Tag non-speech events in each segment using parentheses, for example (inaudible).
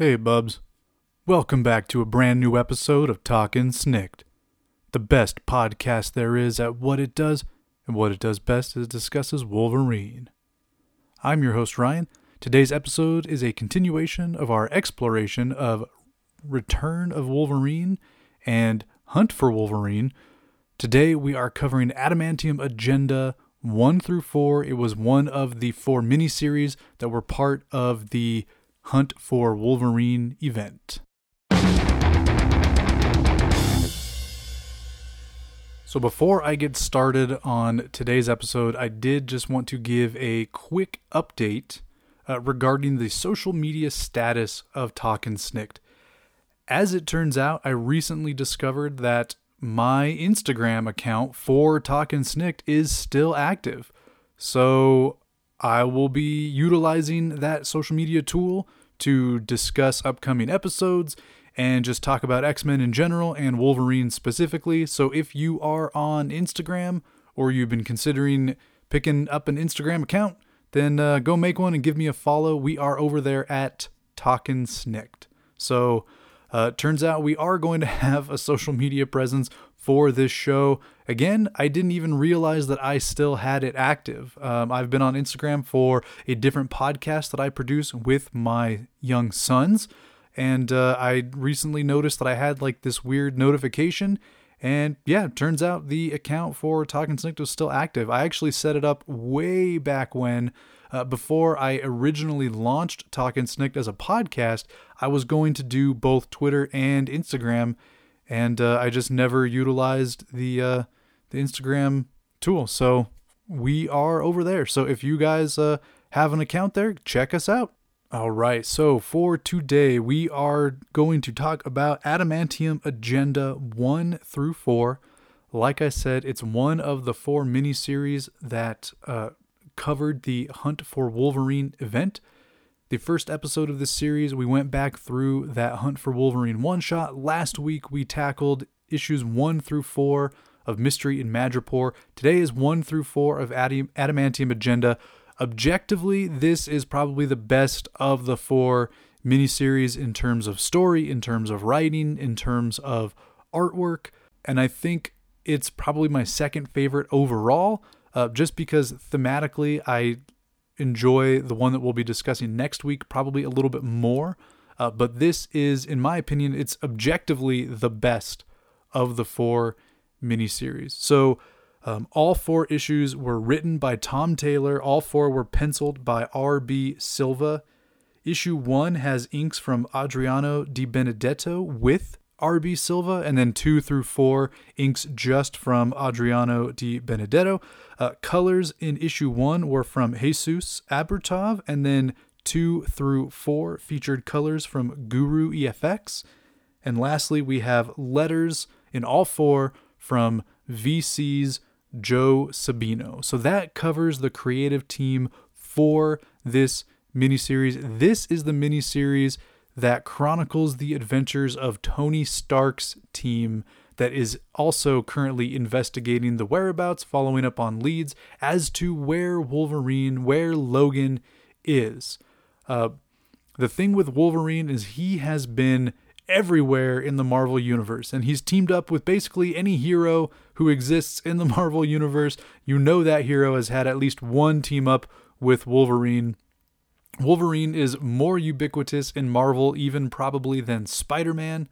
Hey, Bubs. Welcome back to a brand new episode of Talkin' Snikt, the best podcast there is at what it does, and what it does best is discusses Wolverine. I'm your host, Ryan. Today's episode is a continuation of our exploration of Return of Wolverine and Hunt for Wolverine. Today we are covering Adamantium Agenda 1 through 4. It was one of the four miniseries that were part of the Hunt for Wolverine event. So, before I get started on today's episode, I did just want to give a quick update uh, regarding the social media status of Talkin' Snikt. As it turns out, I recently discovered that my Instagram account for Talkin' Snikt is still active. So, I will be utilizing that social media tool to discuss upcoming episodes and just talk about X Men in general and Wolverine specifically. So if you are on Instagram or you've been considering picking up an Instagram account, then uh, go make one and give me a follow. We are over there at Talkin' Snikt. So uh, turns out we are going to (laughs) have a social media presence for this show. Again, I didn't even realize that I still had it active. Um, I've been on Instagram for a different podcast that I produce with my young sons. And uh, I recently noticed that I had like this weird notification. And yeah, turns out the account for Talking Snikt was still active. I actually set it up way back when, uh, before I originally launched Talking Snikt as a podcast. I was going to do both Twitter and Instagram and uh, I just never utilized the uh, the Instagram tool. So we are over there. So if you guys uh, have an account there, check us out. All right. So for today, we are going to talk about Adamantium Agenda one through four. Like I said, it's one of the four miniseries that uh, covered the Hunt for Wolverine event. The first episode of this series, we went back through that Hunt for Wolverine one shot. Last week, we tackled issues one through four of Mystery in Madripoor. Today is one through four of Adam- Adamantium Agenda. Objectively, this is probably the best of the four miniseries in terms of story, in terms of writing, in terms of artwork. And I think it's probably my second favorite overall, uh, just because thematically I enjoy the one that we'll be discussing next week probably a little bit more. Uh, but this is, in my opinion, it's objectively the best of the four miniseries. So um, all four issues were written by Tom Taylor. All four were penciled by R.B. Silva. Issue one has inks from Adriano Di Benedetto with R.B. Silva, and then two through four inks just from Adriano Di Benedetto. Uh, colors in issue one were from Jesus Aburtov, and then two through four featured colors from Guru EFX. And lastly, we have letters in all four from VC's Joe Sabino. So that covers the creative team for this miniseries. This is the miniseries that chronicles the adventures of Tony Stark's team that is also currently investigating the whereabouts, following up on leads as to where Wolverine, where Logan is. Uh, the thing with Wolverine is he has been everywhere in the Marvel Universe, and he's teamed up with basically any hero who exists in the (laughs) Marvel Universe. You know that hero has had at least one team up with Wolverine. Wolverine is more ubiquitous in Marvel, even probably than Spider Man.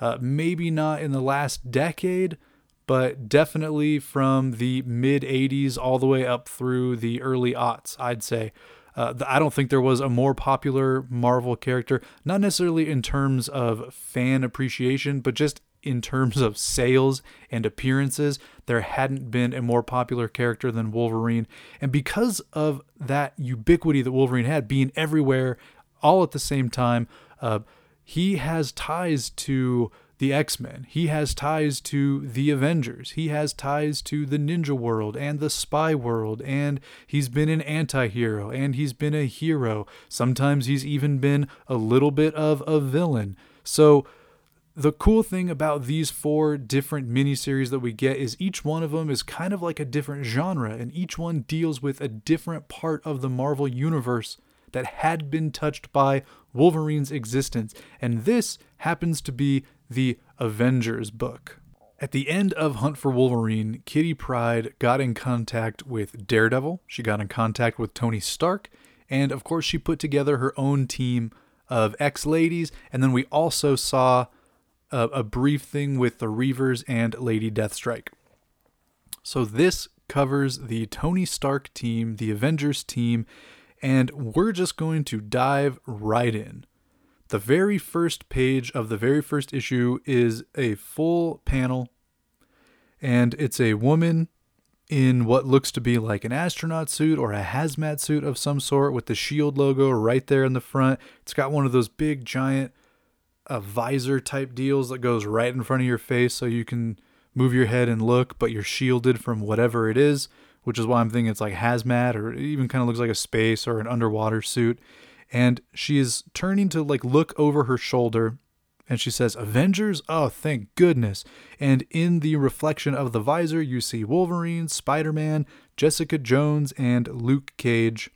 Uh, maybe not in the last decade, but definitely from the mid 80s all the way up through the early aughts, I'd say. Uh, I don't think there was a more popular Marvel character, not necessarily in terms of fan appreciation, but just in terms of sales and appearances. There hadn't been a more popular character than Wolverine. And because of that ubiquity that Wolverine had, being everywhere all at the same time, uh, he has ties to the X Men. He has ties to the Avengers. He has ties to the ninja world and the spy world. And he's been an anti hero and he's been a hero. Sometimes he's even been a little bit of a villain. So, the cool thing about these four different miniseries that we get is each one of them is kind of like a different genre, and each one deals with a different part of the Marvel Universe that had been touched by Wolverine's existence, and this happens to be the Avengers book. At the end of Hunt for Wolverine, Kitty Pryde got in contact with Daredevil, she got in contact with Tony Stark, and of course, she put together her own team of ex ladies, and then we also saw a, a brief thing with the Reavers and Lady Deathstrike. So this covers the Tony Stark team, the Avengers team, and we're just going to dive right in. The very first page of the very first issue is a full panel, and it's a woman in what looks to be like an astronaut suit or a hazmat suit of some sort with the shield logo right there in the front. It's got one of those big giant uh, visor type deals that goes right in front of your face so you can move your head and look, but you're shielded from whatever it is, which is why I'm thinking it's like hazmat or even kind of looks like a space or an underwater suit. And she is turning to like look over her shoulder and she says, Avengers? Oh, thank goodness. And in the reflection of the visor, you see Wolverine, Spider Man, Jessica Jones, and Luke Cage.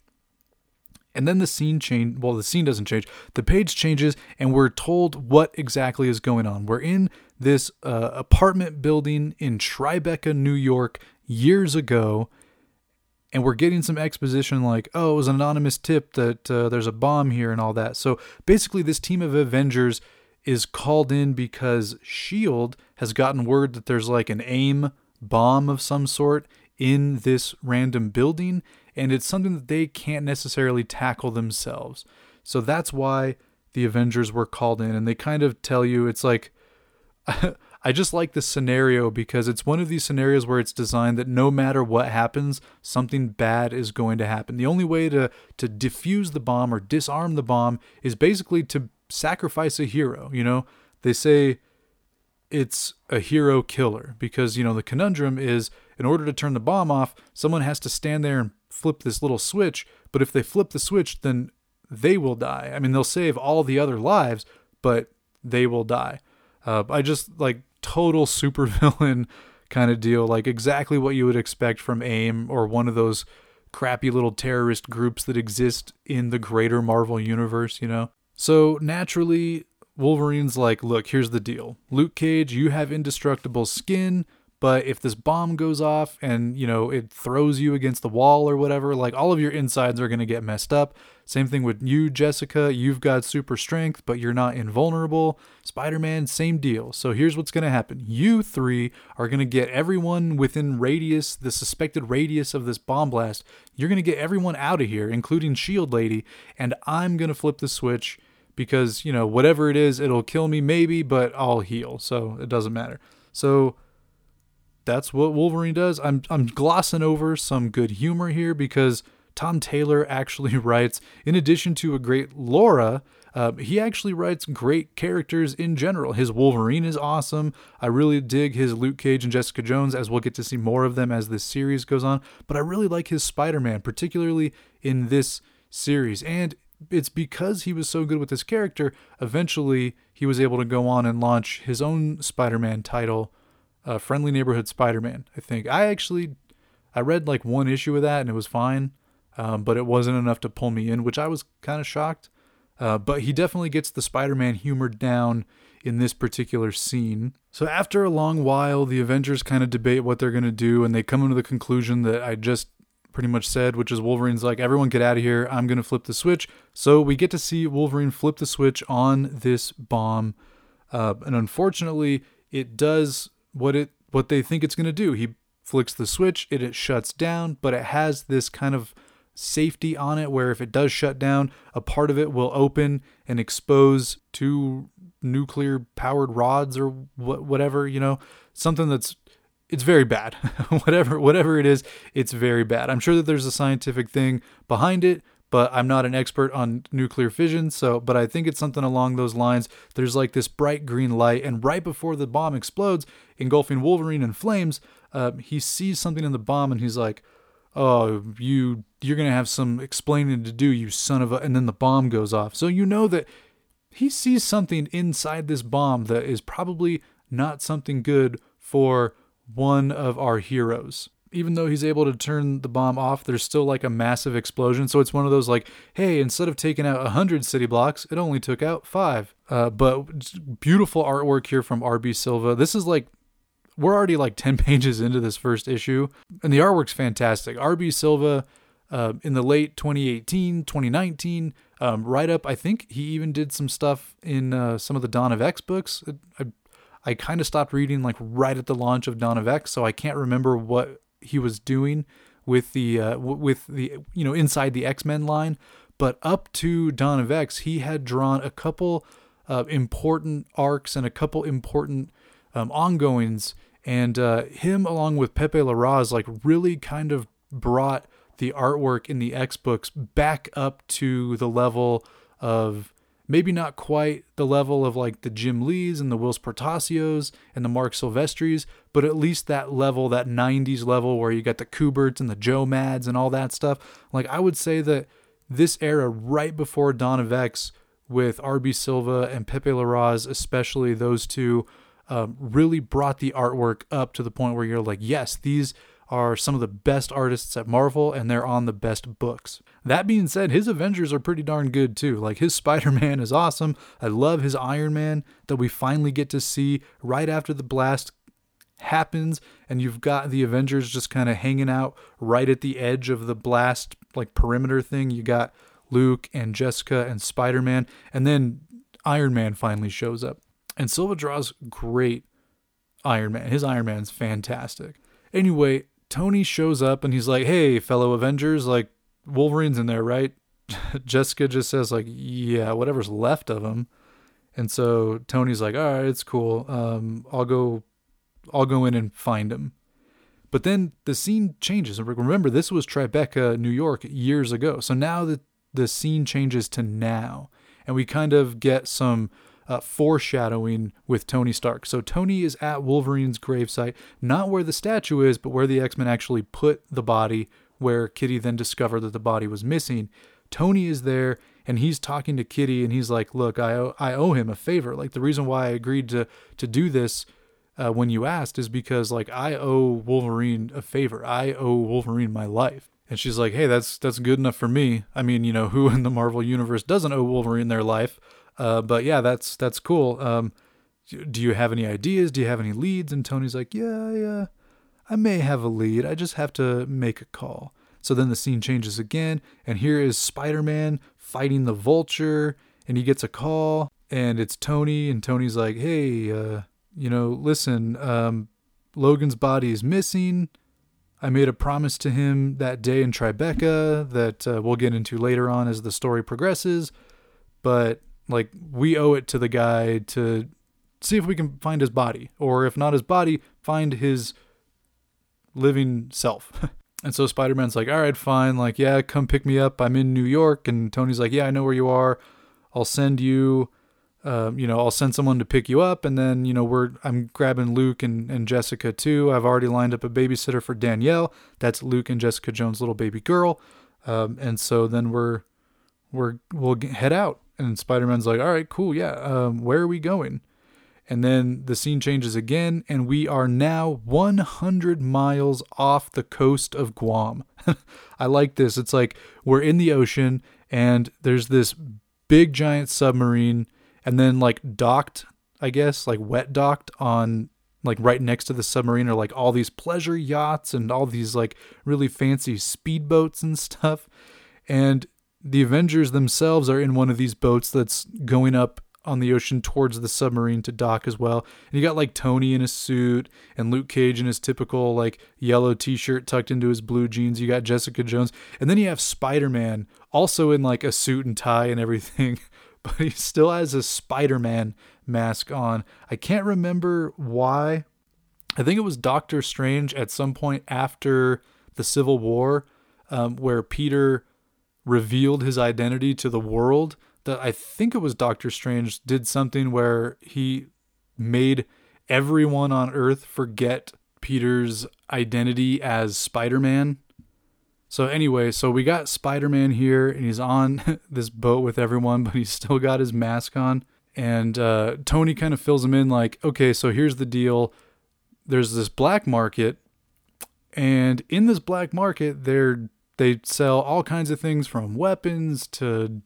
And then the scene change. Well, the scene doesn't change. The page changes, and we're told what exactly is going on. We're in this uh, apartment building in Tribeca, New York, years ago, and we're getting some exposition like, oh, it was an anonymous tip that uh, there's a bomb here and all that. So basically, this team of Avengers is called in because S.H.I.E.L.D. has gotten word that there's like an AIM bomb of some sort in this random building, and it's something that they can't necessarily tackle themselves. So that's why the Avengers were called in, and they kind of tell you it's like. (laughs) I just like this scenario because it's one of these scenarios where it's designed that no matter what happens, something bad is going to happen. The only way to to defuse the bomb or disarm the bomb is basically to sacrifice a hero, you know? They say it's a hero killer because, you know, the conundrum is in order to turn the bomb off, someone has to stand there and flip this little switch, but if they flip the switch, then they will die. I mean, they'll save all the other lives, but they will die. Uh, I just like total supervillain (laughs) kind of deal, like exactly what you would expect from AIM or one of those crappy little terrorist groups that exist in the greater Marvel universe, you know? So naturally, Wolverine's like, look, here's the deal. Luke Cage, you have indestructible skin, but if this bomb goes off and, you know, it throws you against the wall or whatever, like all of your insides are going to get messed up. Same thing with you, Jessica. You've got super strength, but you're not invulnerable. Spider Man, same deal. So here's what's going to happen you three are going to get everyone within radius, the suspected radius of this bomb blast. You're going to get everyone out of here, including Shield Lady, and I'm going to flip the switch because, you know, whatever it is, it'll kill me maybe, but I'll heal. So it doesn't matter. So that's what Wolverine does. I'm I'm glossing over some good humor here because Tom Taylor actually (laughs) writes, in addition to a great Laura, uh, he actually writes great characters in general. His Wolverine is awesome. I really dig his Luke Cage and Jessica Jones, as we'll get to see more of them as this series goes on. But I really like his Spider Man, particularly in this series. And it's because he was so good with this character, eventually he was able to go on and launch his own Spider-Man title, uh, Friendly Neighborhood Spider-Man. I think I actually I read like one issue of that and it was fine, um, but it wasn't enough to pull me in, which I was kind of shocked. Uh, but he definitely gets the Spider-Man humor down in this particular scene. So after a long while, the Avengers kind of debate what they're going to do, and they come to the conclusion that I just pretty much said, which is Wolverine's like, everyone get out of here. I'm going to flip the switch. So we get to see Wolverine flip the switch on this bomb. Uh, and unfortunately, it does what it what they think it's going to do. He flicks the switch, it, it shuts down, but it has this kind of safety on it where if it does shut down, a part of it will open and expose two nuclear powered rods or wh- whatever, you know, something that's it's very bad. (laughs) whatever whatever it is, it's very bad. I'm sure that there's a scientific thing behind it, but I'm not an expert on nuclear fission, so but I think it's something along those lines. There's like this bright green light, and right before the bomb explodes, engulfing Wolverine in flames, uh, he sees something in the bomb, and he's like, "Oh, you you're gonna have some explaining to do, you son of a," and then the bomb goes off. So you know that he sees something inside this bomb that is probably not something good for one of our heroes. even though he's able to turn the bomb off, there's still like a massive explosion. So it's one of those like, hey, instead of taking out 100 city blocks, it only took out five. Uh, but beautiful artwork here from RB Silva. This is like, we're already like 10 (laughs) pages into this first issue, and the artwork's fantastic. RB Silva uh, in the late 2018, 2019, um, right up, I think he even did some stuff in uh, some of the Dawn of X books. I, I kind of stopped reading like right at the launch of Dawn of X, so I can't remember what he was doing with the uh, with the you know inside the X Men line, but up to Dawn of X, he had drawn a couple uh, important arcs and a couple important um, ongoings, and uh, him along with Pepe Larraz like really kind of brought the artwork in the X books back up to the level of maybe not quite the level of like the Jim Lees and the Whilce Portacio's and the Mark Silvestris, but at least that level, that 90s level where you got the Kuberts and the Joe Mads and all that stuff. Like I would say that this era right before Dawn of X with RB Silva and Pepe Larraz, especially those two, um, really brought the artwork up to the point where you're like, yes, these are some of the best artists at Marvel and they're on the best books. That being said, his Avengers are pretty darn good too. Like his (laughs) Spider Man is awesome. I love his Iron Man that we finally get to see right after the blast happens and you've got the Avengers just kind of hanging out right at the edge of the blast like perimeter thing. You got Luke and Jessica and Spider Man, and then Iron Man finally shows up. And Silva draws great Iron Man. His Iron Man's fantastic. Anyway, Tony shows up and he's like, "Hey, fellow Avengers, like Wolverine's in there, right?" (laughs) Jessica just says like, "Yeah, whatever's left of him." And so Tony's like, "All right, it's cool. Um, I'll go, I'll go in and find him." But then the scene changes. Remember, this was Tribeca, New York, years ago. So now the the scene changes to now, and we kind of get some uh, foreshadowing with Tony Stark. So Tony is at Wolverine's gravesite, not where the statue is, but where the X Men actually put the body, where Kitty then discovered that the body was missing. Tony is there and he's talking to Kitty and he's like, "Look, I owe, I owe him a favor. Like the reason why I agreed to to do this uh, when you asked is because like I owe Wolverine a favor. I owe Wolverine my life." And she's like, "Hey, that's that's good enough for me. I mean, you know, who in the Marvel universe doesn't owe Wolverine their life?" Uh, but yeah, that's that's cool. Um, do you have any ideas? Do you have any leads? And Tony's like, yeah, yeah, I may have a lead. I just have to make a call. So then the scene changes again, and here is Spider Man fighting the Vulture, and he gets a call, and it's Tony, and Tony's like, hey, uh, you know, listen, um, Logan's body is missing. I made a promise to him that day in Tribeca that uh, we'll get into later on as the story progresses, but like we owe it to the guy to see if we can find his body, or if not his body, find his living self. (laughs) and so Spider Man's like, all right, fine. Like, yeah, come pick me up. I'm in New York. And Tony's like, yeah, I know where you are. I'll send you, um, you know, I'll send someone to pick you up. And then, you know, we're, I'm grabbing Luke and, and Jessica too. I've already lined up a babysitter for Danielle. That's Luke and Jessica Jones' little baby girl. Um, and so then we're, we're, we'll head out. And Spider Man's like, all right, cool, yeah, um, where are we going? And then the scene changes again, and we are now 100 miles off the coast of Guam. (laughs) I like this. It's like we're in the ocean, and there's this big giant submarine, and then like docked, I guess, like wet docked on like right next to the submarine are like all these pleasure yachts and all these like really fancy speedboats and (laughs) stuff. And the Avengers themselves are in one of these boats that's going up on the ocean towards the submarine to dock as well. And you got like Tony in a suit and Luke Cage in his typical like yellow t-shirt tucked into his blue jeans. You got Jessica Jones. And then you have Spider-Man also in like a suit and tie and everything, (laughs) but he still has a Spider-Man mask on. I can't remember why. I think it was Doctor Strange at some point after the Civil War um, where Peter revealed his identity to the world that I think it was Doctor Strange did something where he made everyone on Earth forget Peter's identity as Spider Man. So, anyway, so we got Spider Man here, and he's on (laughs) this boat with everyone, but he's still got his mask on. And uh, Tony kind of fills him in like, okay, so here's the deal there's this black market And in this black market, they're they sell all kinds of things from weapons to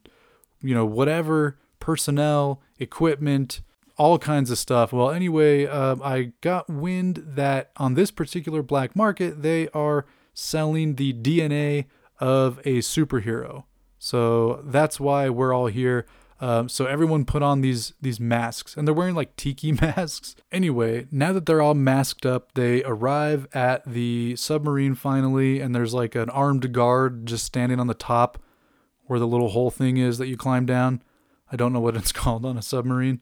you know whatever personnel, equipment, all kinds of stuff. Well, anyway, uh, I got wind that on this particular black market, they are selling the DNA of a superhero. So that's why we're all here. Um, so everyone put on these these masks, and they're wearing like tiki (laughs) masks. Anyway, now that they're all masked up, they arrive at the submarine finally, and there's like an armed guard just standing on the top, where the little hole thing is that you climb down. I don't know what (laughs) it's called on a submarine.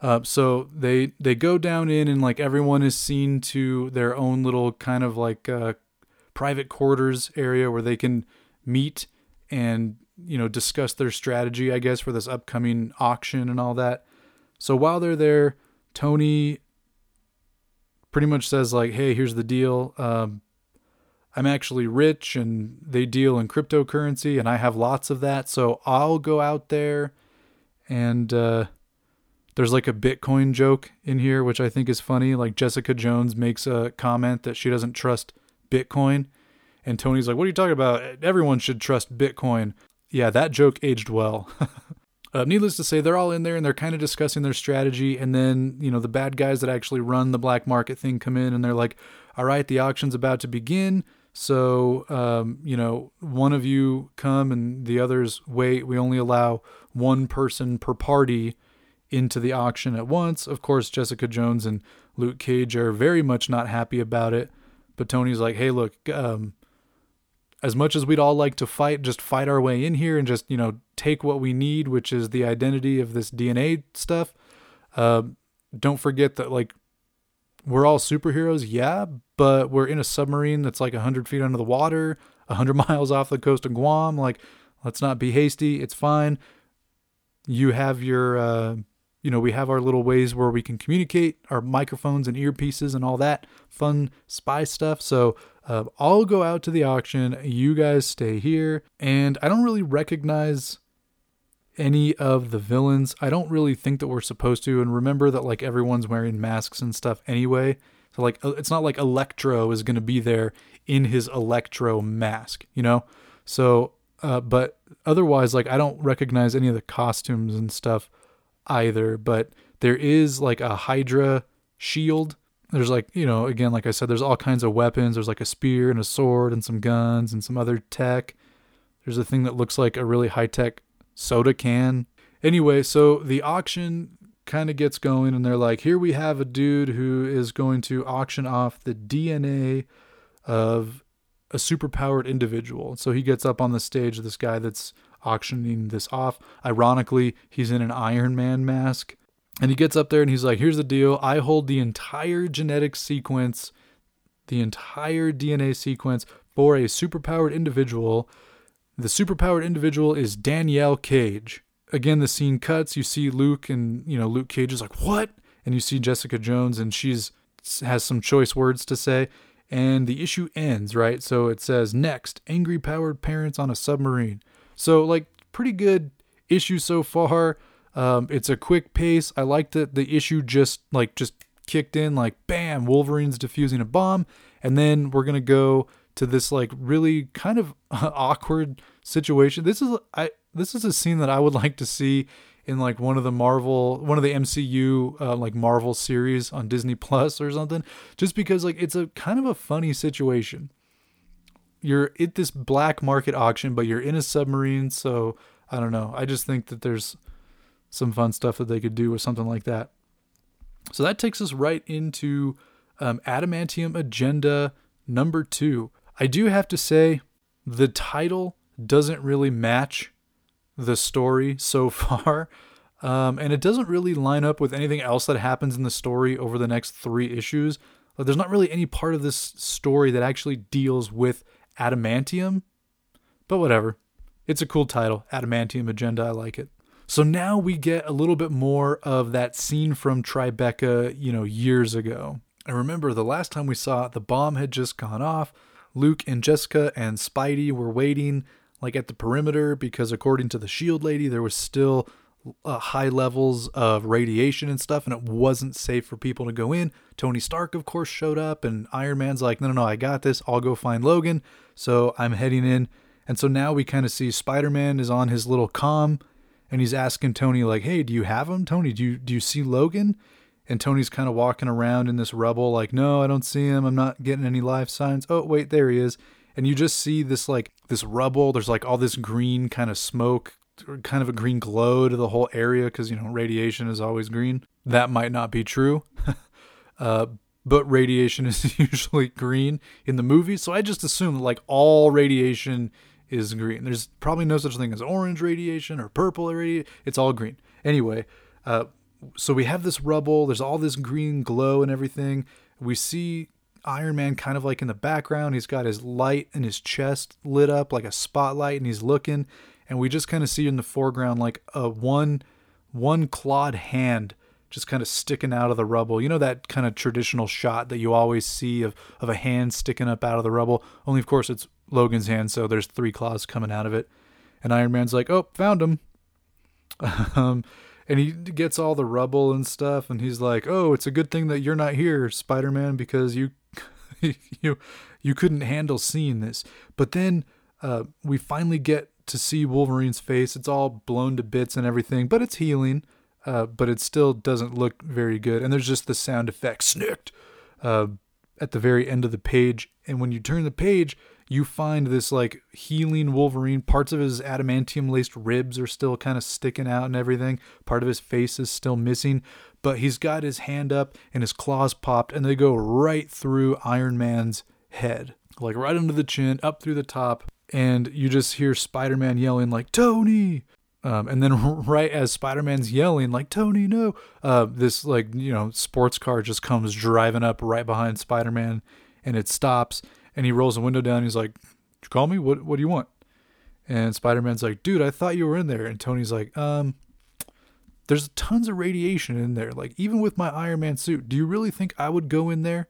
Uh, so they they go down in, and like everyone is seen to their own little kind of like uh, private quarters area where they can meet and you know discuss their strategy i guess for this upcoming auction and all that. So while they're there tony pretty much says like hey here's the deal. Um, i'm actually rich and they deal in cryptocurrency and i have lots of that so i'll go out there and uh, there's like a bitcoin joke in here which i think is funny. Like jessica jones makes a comment that she doesn't trust bitcoin and tony's like what are you talking about? Everyone should trust bitcoin yeah, that joke aged well. (laughs) uh, needless to say, they're all in there and they're kind of discussing their strategy. And then, you know, the bad guys that actually run the black market thing come in and they're like, all right, the auction's about to begin. So, um, you know, one of you come and the others wait. We only allow one person per party into the auction at once. Of course, Jessica Jones and Luke Cage are very much not happy about it. But Tony's like, hey, look, um, as much as we'd all like to fight, just fight our way in here and just, you know, take what we need, which is the identity of this DNA stuff. Uh, don't forget that, like, we're all superheroes, yeah, but we're in a submarine that's like 100 feet under the water, 100 (laughs) miles off the coast of Guam. Like, let's not be hasty. It's fine. You have your, uh, you know, we have our little ways where we can communicate, our microphones and earpieces and all that fun spy stuff. So uh, I'll go out to the auction. You guys stay here. And I don't really recognize any of the villains. I don't really think that we're supposed to. And remember that like everyone's wearing masks and stuff anyway. So like uh, it's not like Electro is going to be there in his Electro mask, you know? So uh, but otherwise like I don't recognize any of the costumes and stuff either, but there is like a Hydra shield. There's like you know again like i said there's all kinds of weapons. There's like a spear and a sword and some guns and some other tech. There's a thing that looks like a really high tech soda can. Anyway so the auction kind of gets going and they're like here we have a dude who is going to auction off the dna of a superpowered individual. So he gets up on the stage this guy that's auctioning this off ironically he's in an iron man mask and he gets up there and he's like, here's the deal. I hold the entire genetic sequence, the entire DNA sequence for a superpowered individual. The superpowered individual is Danielle Cage. Again, the scene cuts. You see Luke, and you know Luke Cage is like, "What?" And you see Jessica Jones, and she's has some choice words to say, and the issue ends right. So it says, "Next, angry powered parents on a submarine." So like, pretty good issue so far. Um, it's a quick pace. I like that the issue just like just kicked in like bam, Wolverine's defusing a bomb, and then we're gonna go to this like really kind of (laughs) awkward situation. This is I this is a scene that I would (laughs) like to see in like one of the Marvel, one of the MCU uh, like Marvel series on Disney Plus or something, just because like it's a kind of a funny situation. You're at this black market auction, but you're in a submarine, so I don't know. I just think that there's some fun stuff that they could do with something like that. So that takes us right into um, Adamantium Agenda number two. I do have to say, the title doesn't really match the story so (laughs) far. Um, and it doesn't really line up with anything else that happens in the story over the next three issues. Like, there's not really any part of this story that actually deals with adamantium, but whatever. It's a cool title, Adamantium Agenda. I like it. So now we get a little bit more of that scene from Tribeca, you know, years ago. I remember the last time we saw it, the bomb had just gone off. Luke and Jessica and Spidey were waiting like at the perimeter because according to the shield lady there was still uh, high levels of radiation and stuff, and it wasn't safe for people to go in. Tony Stark, of course, showed up, and Iron Man's like, no, no, no, I got this. I'll go find Logan. So I'm heading in. And so now we kind of see Spider Man is on his little com, and he's asking Tony, like, hey, do you have him? Tony, do you, do you see Logan? And Tony's kind of walking around in this rubble, like, no, I don't see him. I'm not getting any life signs. Oh, wait, there he is. And you just see this, like, this rubble. There's like all this green kind of smoke kind of a green glow to the whole area because you know radiation is always green. That might not be true, (laughs) uh, but radiation (laughs) is usually green in the movie. So I just assume that like all radiation is green. There's probably no such thing as orange radiation or purple radiation. It's all green. Anyway, uh, so we have this rubble. There's all this green glow and everything. We see Iron Man kind of like in the background. He's got his light in his chest lit up like a spotlight, and he's looking and we just kind of see in the foreground like a one one clawed hand just kind of sticking out of the rubble. You know that kind of traditional shot that you always see of of a hand sticking up out of the rubble. Only of course it's Logan's hand, so there's three claws coming out of it. And Iron Man's like, "Oh, found him." (laughs) um, and he gets all the rubble and stuff, and he's like, "Oh, it's a good thing that you're not here, Spider-Man, because you, (laughs) you, you couldn't handle seeing this." But then uh, we finally get to see Wolverine's face. It's all blown to bits and everything, but it's healing. Uh, but it still doesn't look very good. And there's just the sound effect snikt uh, at the very end of the page. And when you turn the page, you find this like healing Wolverine. Parts of his adamantium laced ribs are still kind of sticking out and everything. Part of his face is still missing, but he's got his hand up and his claws popped, and they go right through Iron Man's head, like right under the chin, up through the top and you just hear Spider Man yelling, like, Tony! Um, and then (laughs) right as Spider Man's yelling, like, Tony, no! Uh, this, like, you know, sports car just comes driving up right behind Spider Man and it stops. And he rolls the window down. he's like, you call me? What, what do you want? And Spider Man's like, Dude, I thought you were in there. And Tony's like, Um, there's tons of radiation in there. Like, even with my Iron Man suit, do you really think I would go in there?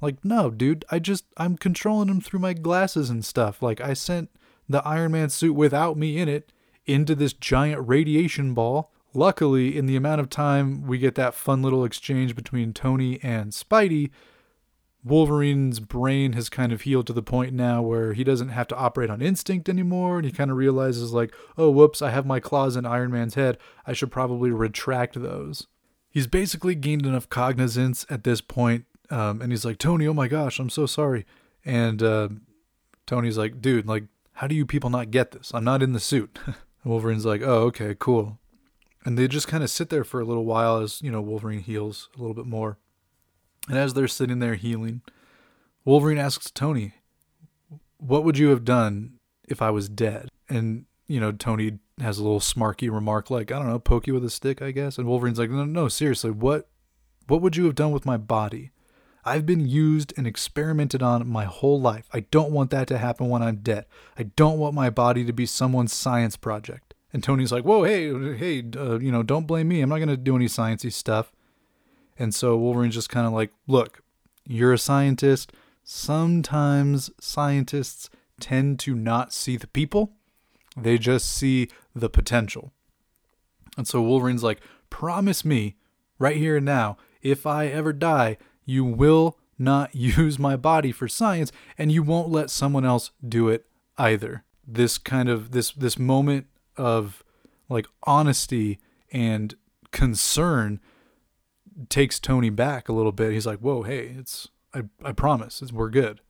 Like, no, dude, I just, I'm controlling him through my glasses and stuff. Like, I sent the Iron Man suit without me in it into this giant radiation ball. Luckily, in the amount of time we get that fun little exchange between Tony and Spidey, Wolverine's brain has kind of healed to the point now where he doesn't have to operate on instinct anymore. And he kind of realizes, like, oh, whoops, I have my claws in Iron Man's head. I should probably retract those. He's basically gained enough cognizance at this point um, and he's like, Tony, oh my gosh, I'm so sorry. And uh, Tony's like, dude, like, how do you people not get this? I'm not in the suit. (laughs) Wolverine's like, oh, okay, cool. And they just kind of sit there for a little while as, you know, Wolverine heals a little bit more. And as they're sitting there healing, Wolverine asks Tony, what would you have done if I was dead? And, you know, Tony has a little smarky remark like, I don't know, poke you with a stick, I guess. And Wolverine's like, no, no, seriously, what, what would you have done with my body? I've been used and experimented on my whole life. I don't want that to happen when I'm dead. I don't want my body to be someone's science project. And Tony's like, "Whoa, hey, hey, uh, you know, don't blame me. I'm not gonna do any sciencey stuff." And so Wolverine's just kind of like, "Look, you're a scientist. Sometimes scientists tend to not see the people; they just see the potential." And so Wolverine's like, "Promise me, right here and now, if I ever die, you will not (laughs) use my body for science and you won't let someone else do it either. This kind of this this moment of like honesty and concern takes Tony back a little bit. He's like, "Whoa, hey, it's I I promise, it's, we're good."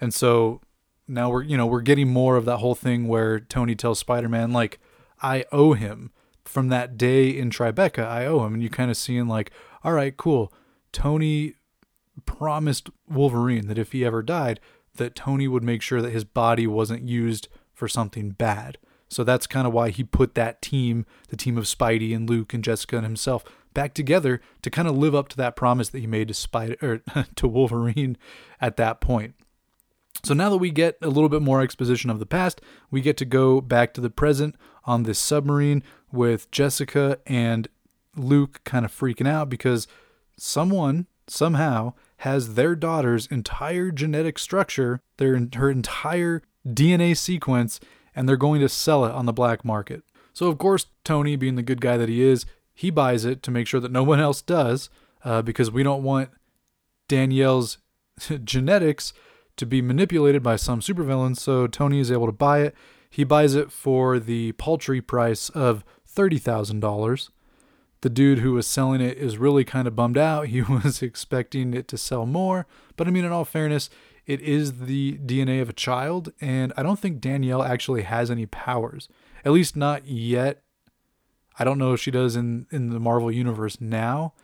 And so now we're you know we're getting more of that whole thing where Tony tells Spider-Man like, "I owe him." From that day in Tribeca, I owe him, and you kind of seeing like, all right, cool. Tony promised Wolverine that if he ever died, that Tony would make sure that his body wasn't used for something bad. So that's kind of why he put that team, the team of Spidey and Luke and Jessica and himself, back together to kind of live up to that promise that he made to Spider (laughs) er, or (laughs) to Wolverine at that point. So now that we get a little bit more exposition of the past, we get to go back to the present on this submarine with Jessica and Luke kind of freaking out because someone somehow has their daughter's entire genetic structure, their her entire DNA sequence, and they're going to sell it on the black market. So, of course, Tony, being the good guy that he is, he buys it to make sure that no one else does, uh, because we don't want Danielle's (laughs) genetics to be manipulated by some supervillain. So, Tony is able to buy it. He buys it for the paltry price of $30,000. The dude who was selling it is really kind of bummed out. (laughs) He was expecting it to sell more. But I mean, in all fairness, it is the DNA of a child, and I don't think Danielle actually has any powers. At least not yet. I don't know if she does in, in the Marvel universe now,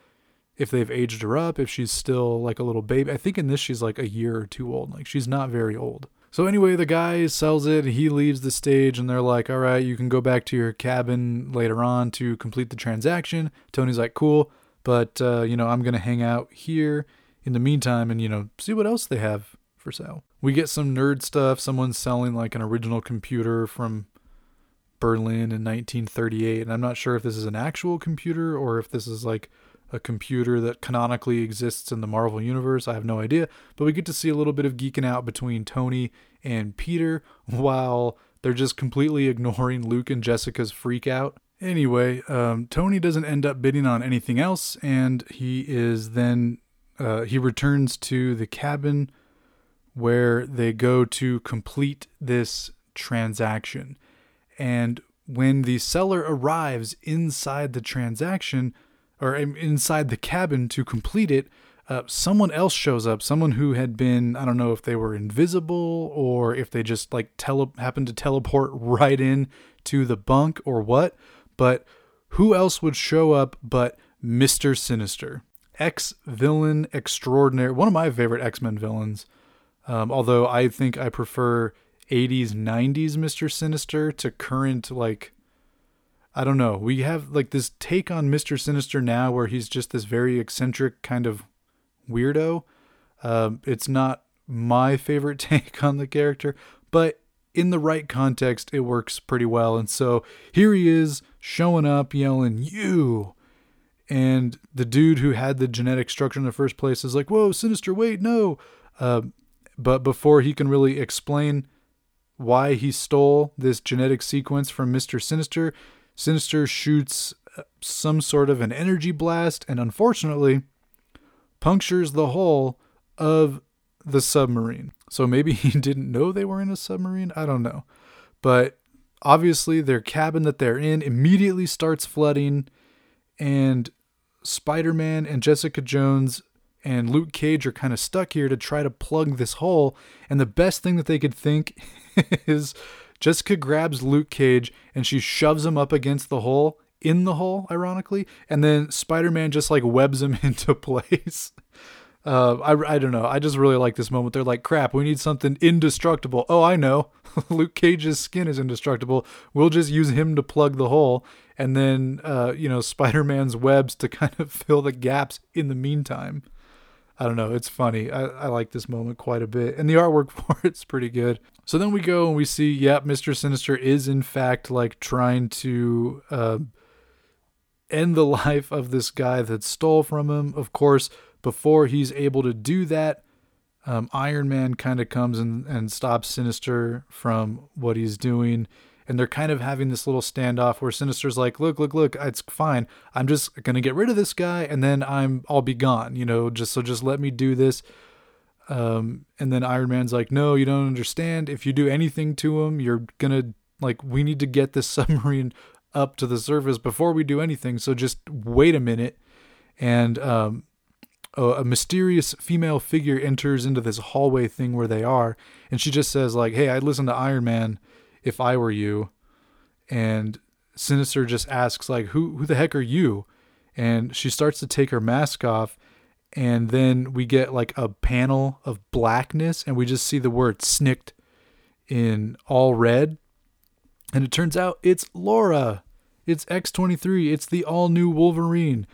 if they've aged her up, if she's still like a little baby. I think in this she's like a year or two old. Like she's not very old. So anyway, the guy sells it, he leaves the stage, and they're like, all right, you can go back to your cabin later on to complete the transaction. Tony's like, cool, but, uh, you know, I'm going to hang out here in the meantime and, you know, see what else they have for sale. We get some nerd stuff. Someone's selling like an original computer from Berlin in 1938, and I'm not sure if this is an actual computer or if this is like a computer that canonically exists in the Marvel universe. I have no idea, but we get to see a little bit of geeking out between Tony and Peter (laughs) while they're just completely ignoring Luke and Jessica's freak out. Anyway, um, Tony doesn't end up bidding on anything else, and he is then uh, he returns to the cabin where they go to complete this transaction. And when the seller arrives inside the transaction or inside the cabin to complete it, uh, someone else shows up. Someone who had been, I don't know if they were invisible or if they just like tele- happened to teleport (laughs) right in to the bunk or what. But who else would show up but Mr. Sinister? Ex villain extraordinary. One of my favorite X Men villains. Um, although I think I prefer 80s, 90s Mr. Sinister to current, like, I don't know. We have like this take on Mr. Sinister now where he's just this very eccentric kind of weirdo. Um, it's not my favorite (laughs) take on the character, but in the right context, it works pretty well. And so here he is showing up, yelling, You! And the dude who had the genetic structure in the first place is like, Whoa, Sinister, wait, no. Uh, but before he can really explain why he stole this genetic sequence from Mr. Sinister, Sinister shoots uh, some sort of an energy blast and unfortunately punctures the hull of the submarine. So maybe (laughs) he didn't know they were in a submarine. I don't know. But obviously, their cabin that they're in immediately starts flooding, and Spider Man and Jessica Jones and Luke Cage are kind of stuck here to try to plug this hole. And the best thing that they could think (laughs) is Jessica grabs Luke Cage and she shoves him up against the hole, in the hole, ironically, and then Spider Man just like webs him (laughs) into place. Uh, I, I don't know. I just really like this moment. They're like, crap, we need something indestructible. Oh, I know. (laughs) Luke Cage's skin is indestructible. We'll just use him to plug the hole. And then, uh, you know, Spider Man's webs to kind of (laughs) fill the gaps in the meantime. I don't know. It's funny. I, I like this moment quite a bit. And the artwork (laughs) for it's pretty good. So then we go and we see, yep, Mr. Sinister is in fact like trying to uh, end the (laughs) life of this guy that stole from him. Of course, before he's able to do that, um, Iron Man kind of comes and, and stops Sinister from what he's doing and they're kind of having this little standoff where Sinister's like, "Look, look, look, it's fine. I'm just gonna get rid of this guy, and then I'm I'll be gone. You know, just so just let me do this." Um, and then Iron Man's like, "No, you don't understand. If you do anything to him, you're gonna like we need to get this (laughs) submarine up to the surface before we do anything. So just wait a minute." And um, a, mysterious female figure enters into this hallway thing where they are, and she just says like, "Hey, I listened to Iron Man." If I were you. And Sinister just asks like, "Who who the heck are you?" And she starts to take her mask off, and then we get like a panel of blackness, and we just see the word "snikt" in all red. And it turns out it's Laura. It's X23. It's the all new Wolverine.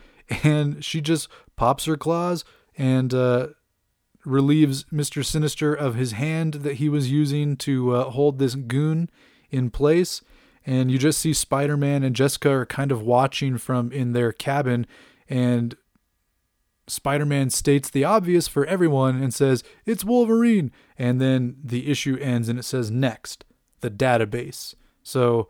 And she just pops her claws and uh, relieves Mr. Sinister of his hand that he was using to uh, hold this goon in place. And you just see Spider Man and Jessica are kind of watching from in their cabin. And Spider Man states the obvious for everyone and says, It's Wolverine. And then the issue ends and it says, Next, the database. So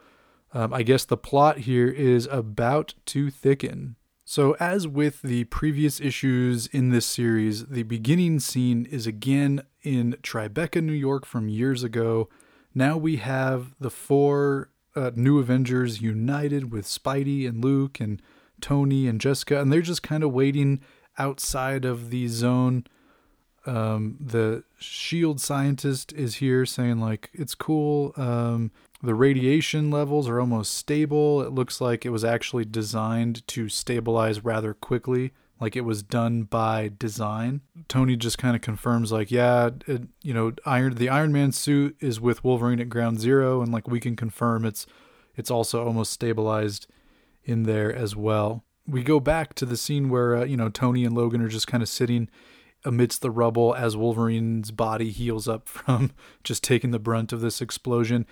um, I guess the plot here is about to thicken. So, as with the previous issues in this series, the beginning scene is again in Tribeca, New York from years ago. Now we have the four uh, new Avengers united with Spidey and Luke and Tony and Jessica, and they're just kind of waiting outside of the zone. Um, the shield scientist is here saying like it's cool. Um, the radiation levels are almost stable. It looks like it was actually designed to stabilize rather quickly, like it was done by design. Tony just kind of confirms like, yeah, it, you know, Iron the Iron Man suit is with Wolverine at ground 0 and like we can confirm it's it's also almost stabilized in there as well. We go back to the scene where uh, you know Tony and Logan are just kind of sitting amidst the rubble as Wolverine's body heals up from (laughs) just taking the brunt of this explosion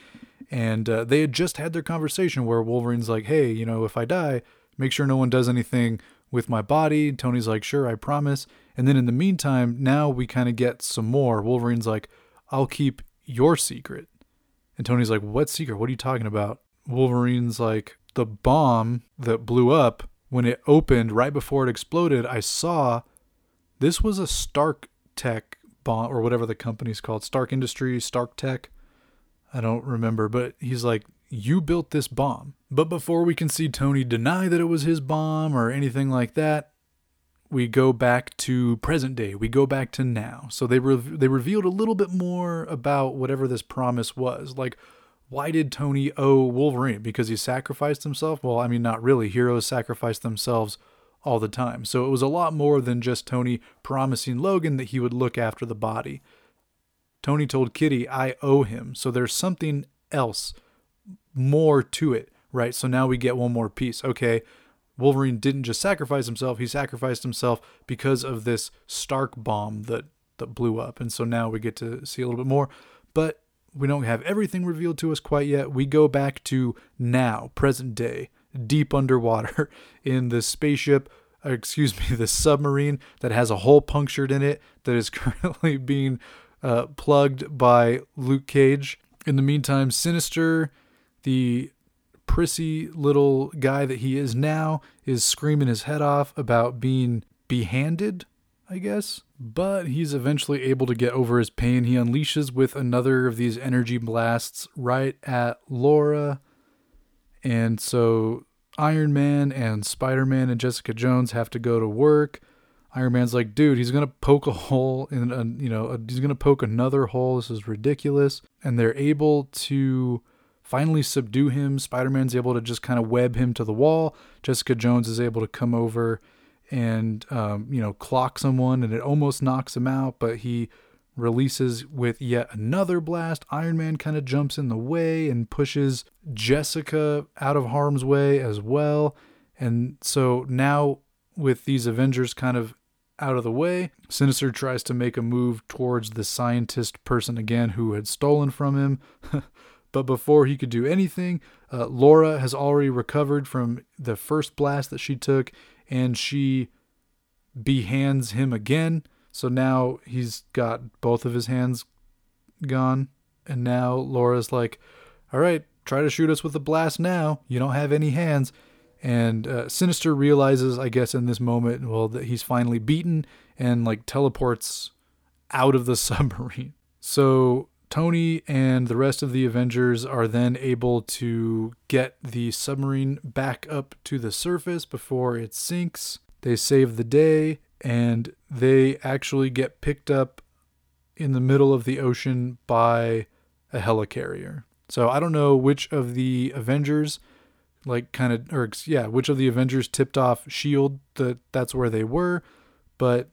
and uh, they had just had their conversation where Wolverine's like, "Hey, you know, if I die, make sure no one does anything with my body." Tony's like, "Sure, I promise." And then in the meantime, now we kind of get some more. Wolverine's like, "I'll keep your secret," and Tony's like, "What secret? What are you talking about?" Wolverine's like, "The bomb that blew up when it opened right before it exploded. I saw this was a Stark Tech bomb or whatever the company's called, Stark Industries, Stark Tech." I don't remember, but he's like, You built this bomb. But before we can see Tony deny that it was his bomb or anything like that, we go back to present day. We go back to now. So they re- they revealed a little bit more about whatever this promise was. Like, why did Tony owe Wolverine? Because he sacrificed himself? Well, I mean, not really. Heroes sacrifice themselves all the time. So it was a lot more than just Tony promising Logan that he would look after the body. Tony told Kitty, I owe him. So there's something else, more to it, right? So now we get one more piece. Okay, Wolverine didn't just sacrifice himself, he sacrificed himself because of this Stark bomb that, that blew up. And so now we get to see a little bit more. But we don't have everything revealed to us quite yet. We go back to now, present day, deep underwater (laughs) in the spaceship excuse me, (laughs) the submarine that has a hole punctured in it that is (laughs) currently being uh, plugged by Luke Cage. In the meantime, Sinister, the prissy little guy that he is now, is screaming his head off about being behanded, I guess. But he's eventually able to get over his pain. He unleashes with another of these energy blasts right at Laura. And so Iron Man and Spider Man and Jessica Jones have to go to work. Iron Man's like, dude, he's gonna poke a hole in, a, you know, a, he's gonna poke another hole. This is ridiculous. And they're able to finally subdue him. Spider Man's able to just kind of web him to the wall. Jessica Jones is able to come over and, um, you know, clock someone, and it almost knocks him out, but he releases with yet another blast. Iron Man kind of jumps in the way and pushes Jessica out of harm's way as well. And so now, with these Avengers kind of out of the way. Sinister tries to make a move towards the scientist person again who had stolen from him. (laughs) but before he could do anything, uh, Laura has already recovered from the first blast that she took and she behands him again. So now he's got both of his hands gone. And now Laura's like, all right, try to shoot us with a blast now. You don't have any hands. And uh, Sinister realizes, I guess, in this moment, well, that he's finally beaten and like teleports out of the (laughs) submarine. So Tony and the rest of the Avengers are then able to get the submarine back up to the surface before it sinks. They save the day and they actually get picked up in the middle of the ocean by a helicarrier. So I don't know which of the Avengers like kind of or yeah, which of the Avengers tipped off Shield that that's where they were, but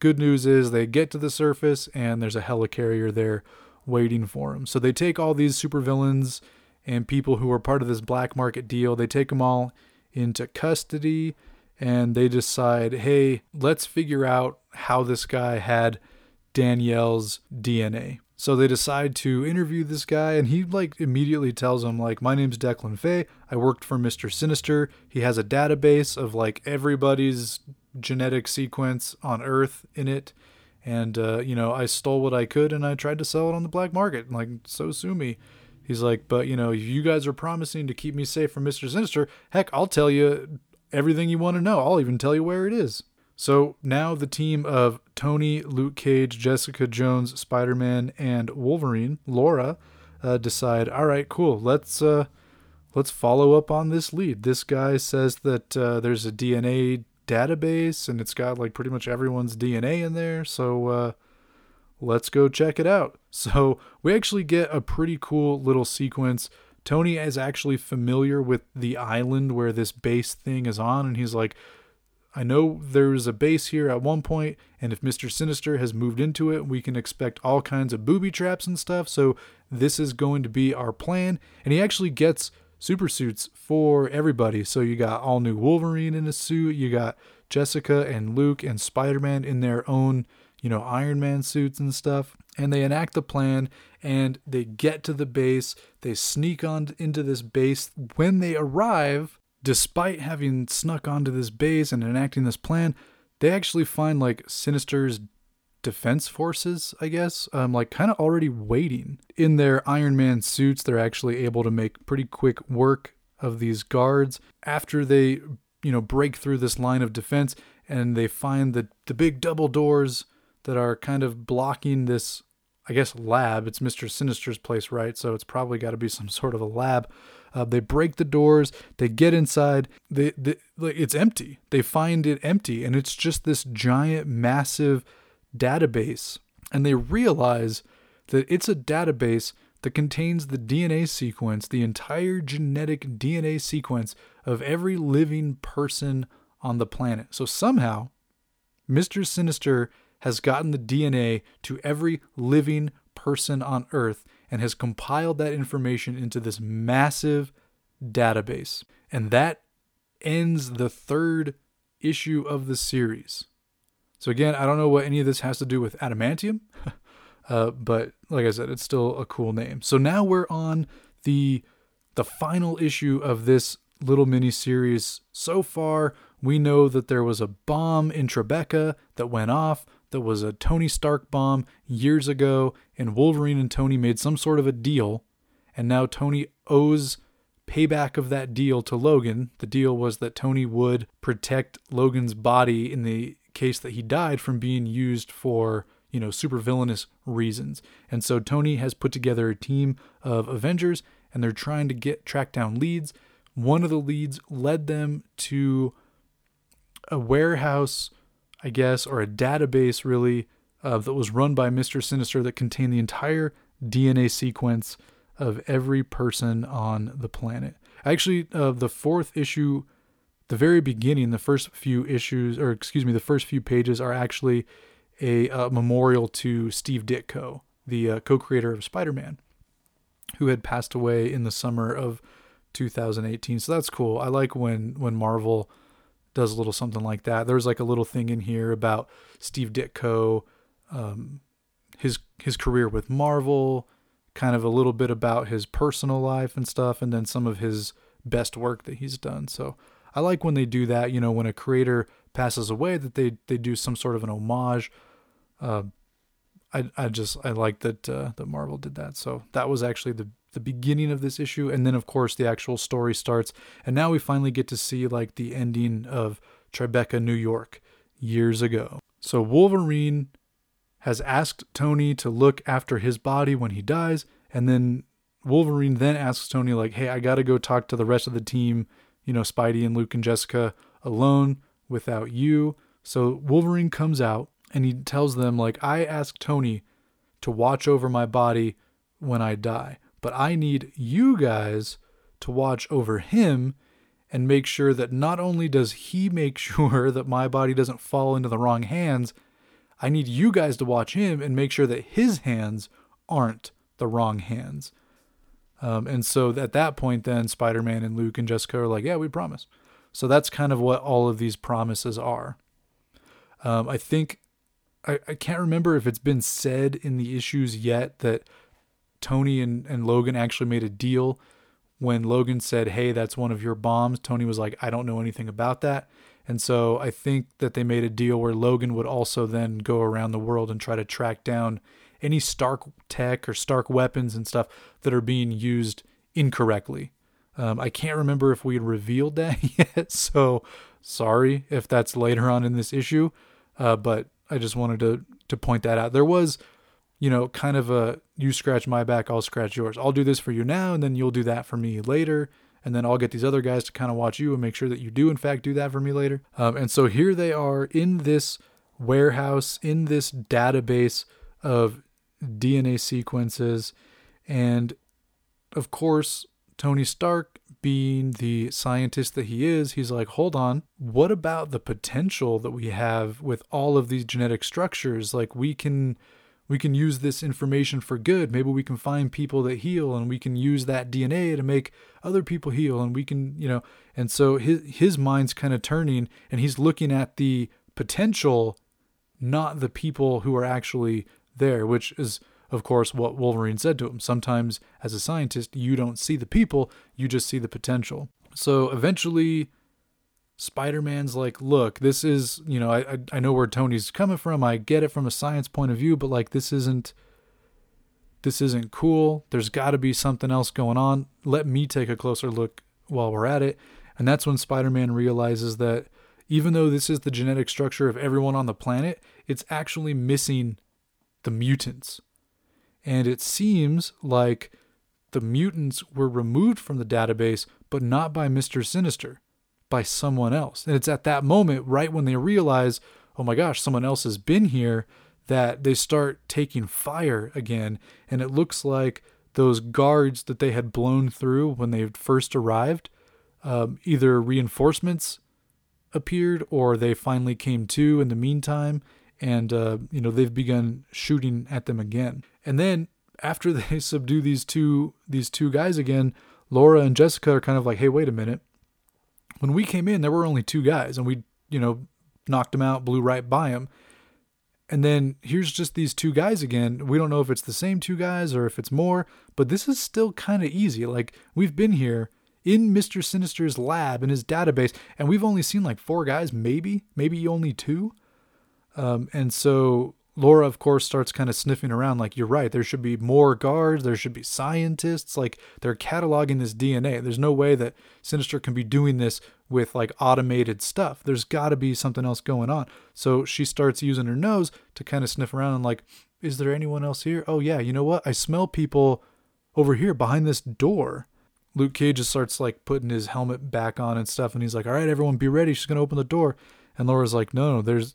good news is they get to the surface and there's a helicarrier there waiting for them. So they take all these supervillains and people who are part of this black market deal, they take them all into custody and they decide, "Hey, let's figure out how this guy had Danielle's DNA." So they decide to interview this guy, and he like immediately tells them like, "My name's Declan Fay. I worked for Mister Sinister. He has a database of like everybody's genetic sequence on Earth in it, and uh, you know I stole what I could and I tried to sell it on the black market. Like, so sue me." He's like, but you know, you guys are promising to keep me safe from Mr. Sinister. Heck, I'll tell you everything you want to know. I'll even tell you where it is. So now the team of Tony, Luke Cage, Jessica Jones, Spider Man, and Wolverine, Laura, uh, decide. All right, cool. Let's uh, let's follow up on this lead. This guy says that uh, there's a DNA database and it's got like pretty much everyone's DNA in there. So uh, let's go check it out. (laughs) So we actually get a pretty cool little sequence. Tony is actually familiar with the island where this base thing is on, and he's like, I know there's a base here at one point, and if Mr. Sinister has moved into it, we can expect all kinds of booby traps and stuff. So this is going to be our plan. And he actually gets super suits for everybody. So you got all new Wolverine in a suit, you got Jessica and Luke and Spider Man in their own, you know, Iron Man suits and stuff. And they enact the plan and they get to the base. They sneak on into this base. When they arrive, despite having snuck onto this base and enacting this plan, they actually find like Sinister's defense forces, I guess, um, like kind of already waiting in their Iron Man suits. They're actually able to make pretty quick work of these guards after they, you know, break through this line of defense and they find the the big double doors that are kind of blocking this. I guess lab. It's Mister Sinister's place, right? So it's probably got to be (laughs) some sort of a lab. Uh, they break the doors. They get inside. They, they, it's empty. They find it empty, and it's just this giant, massive database and they realize that it's a database that contains the DNA sequence, the entire genetic DNA sequence of every living person on the planet. So somehow, Mr. Sinister has gotten the DNA to every living person on Earth and has compiled that information into this massive database. And that ends the third issue of the series. So again, I don't know what any of this has to do with adamantium, (laughs) uh, but like I said, it's still a cool name. So now we're on the the final issue of this little mini series. So far, we know that there was a bomb in Tribeca that went off. That was a Tony Stark bomb years ago, and Wolverine and Tony made some sort of a deal, and now Tony owes payback of that deal to Logan. The deal was that Tony would protect Logan's body in the case that he died from being used for you know super villainous reasons and so tony has put together a team of avengers and they're trying to get track down leads one of the leads led them to a warehouse i guess or a database really uh, that was run by mr sinister that contained the entire dna sequence of every person on the planet actually uh, the fourth issue the very beginning, the first few issues, or excuse me, the first few pages are actually a uh, memorial to Steve Ditko, the uh, co-creator of Spider-Man, who had passed away in the summer of 2018. So that's cool. I like when when Marvel does a little something like that. There's like a little thing in here about Steve Ditko, um, his his career with Marvel, kind of a little bit about his personal life and stuff, and then some of his best work that he's done. So I like when they do that. You know, when a creator passes away, that they they do some sort of an homage. Uh, I I just I like that uh, that Marvel did that. So that was actually the the beginning of this issue, and then of course the actual story starts, and now we finally get to see like the ending of Tribeca, New York, years ago. So Wolverine has asked Tony to look after his body when he dies, and then Wolverine then asks Tony like, "Hey, I got to go talk to the rest of the team you know, Spidey and Luke and Jessica alone without you. So Wolverine comes out and he tells them, like, I asked Tony to watch over my body when I die, but I need you guys to watch over him and make sure that not only does he make (laughs) sure that my body doesn't fall into the wrong hands, I need you guys to watch him and make sure that his hands aren't the wrong hands. Um, and so at that point, then Spider Man and Luke and Jessica are like, yeah, we promise. So that's kind of what all of these promises are. Um, I think, I, I can't remember if it's been said in the issues yet that Tony and, and Logan actually made a deal. When Logan said, hey, that's one of your bombs, Tony was like, I don't know anything about that. And so I think that they made a deal where Logan would also then go around the world and try to track down any Stark tech or Stark weapons and stuff that are being used incorrectly. Um, I can't remember if we had revealed (laughs) that yet, so sorry if that's later on in this issue. Uh, but I just wanted to to point that out. There was, you know, kind of a you scratch my back, I'll scratch yours. I'll do this for you now, and then you'll do that for me later and then I'll get these other guys to kind of watch you and make sure that you do in fact do that for me later. Um, and so here they are in this warehouse, in this database of DNA sequences, and of course Tony Stark, being the scientist that he is, he's like, hold on, what about the potential that we have with all of these genetic structures? Like we can we can use this information for good. Maybe we can find people that heal and we can use that DNA to make other people heal and we can, you know, and so his his mind's kind of turning and he's looking at the potential not the people who are actually there, which is of course what Wolverine said to him. Sometimes as a scientist, you don't see the people, you just see the potential. So eventually Spider-Man's like, look, this is, you know, I, I know where Tony's coming from. I get it from a science point of view, but like this isn't this isn't cool. There's got to be something else going on. Let me take a closer look while we're at it. And that's when Spider-Man realizes that even though this is the genetic structure of everyone on the planet, it's actually missing the mutants. And it seems like the mutants were removed from the database, but not by Mr. Sinister by someone else. And it's at that moment, right when they realize, oh my gosh, someone else has been here, that they start taking fire again. And it looks like those guards that they had blown through when they first arrived, um, either reinforcements appeared or they finally came to in the meantime. And, uh, you know, they've begun shooting at them again. And then after (laughs) they subdue these two these two guys again, Laura and Jessica are kind of like, hey, wait a minute when we came in, there were only two guys, and we, you know, knocked them out, blew right by them. And then here's just these two guys again. We don't know if it's the same two guys or if it's more, but this is still kind of easy. Like, we've been here in Mr. Sinister's lab in his database, and we've only seen like four guys, maybe, maybe only two. Um, and so Laura, of course, starts kind of sniffing around like, you're right, there should be more guards, there should be scientists. Like, they're cataloging this DNA. There's no way that Sinister can be doing this with like automated stuff. There's got to be something else going on. So she starts using her nose to kind of sniff around and, like, is there anyone else here? Oh, yeah, you know what? I smell people over here behind this door. Luke Cage just starts like putting his helmet back on and stuff, and he's like, "All right, everyone, be ready. She's gonna open the door." And Laura's like, "No, no, there's,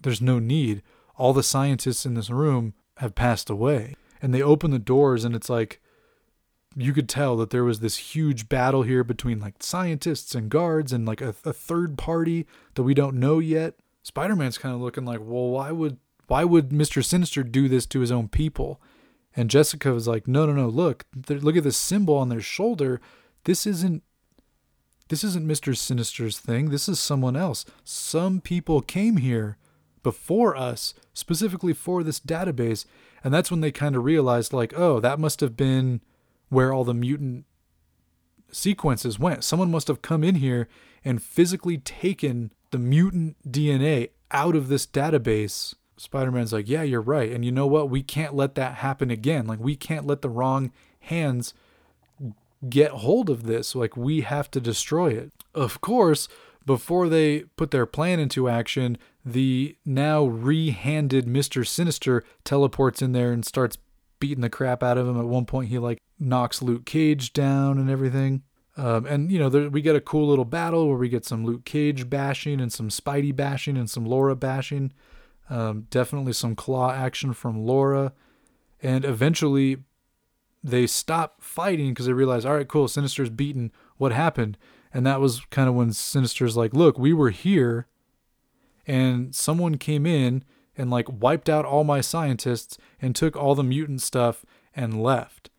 there's no need all the scientists in this room have passed away. And they open the doors, and it's like you could tell that there was this huge battle here between like scientists and guards and like a, a third party that we don't know yet. Spider Man's kind of looking like, well, why would why would Mister Sinister do this to his own people? And Jessica was like, no, no, no, look, look at this symbol on their shoulder. This isn't this isn't Mr. Sinister's thing. This is someone else. Some people came here before us, specifically for this database. And that's when they kind of realized, like, oh, that must have been where all the mutant sequences went. Someone must have come in here and physically taken the mutant DNA out of this database. Spider Man's like, yeah, you're right. And you know what? We can't let that happen again. Like, we can't let the wrong hands get hold of this. Like, we have to destroy it. Of course, before they put their plan into action, the now re-handed Mr. Sinister teleports in there and starts beating the crap out of him. At one point, he like knocks Luke Cage down and everything. Um, and you know, there, we get a cool little battle where we get some Luke Cage bashing and some Spidey bashing and some Laura bashing. Um, definitely some claw action from Laura, and eventually they stop fighting because they realize, all right, cool, Sinister's beaten. What happened? And that was kind of when Sinister's like, look, we were here and someone came in and like wiped out all my scientists and took all the mutant stuff and left.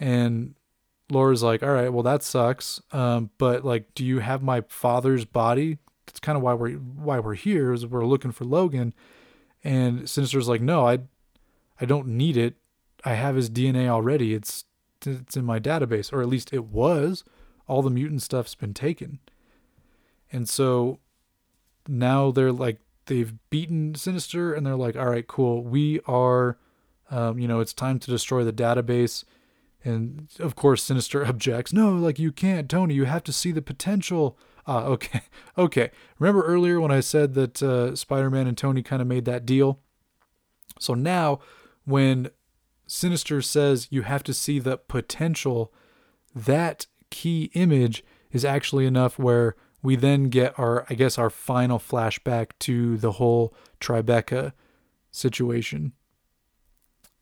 And Laura's like, all right, well that sucks. Um, but like, do you have my father's body? That's kind of why we're why we're here is we're looking for Logan. And Sinister's like, no, I, I don't need it. I have his DNA already. It's it's in my database, or at least it was. All the mutant stuff's been taken. And so now they're like they've beaten Sinister and they're like, all right, cool. We are Um, you know, it's time to destroy the database. And of course, Sinister (laughs) objects. No, like you can't, Tony. You have to see the potential. Ah, (laughs) okay, okay. Remember earlier when I said that uh, Spider-Man and Tony kind of made that deal? So now, when Sinister says you have to see the potential, that key image is actually enough where we then get our, I guess, our final flashback to the whole Tribeca situation.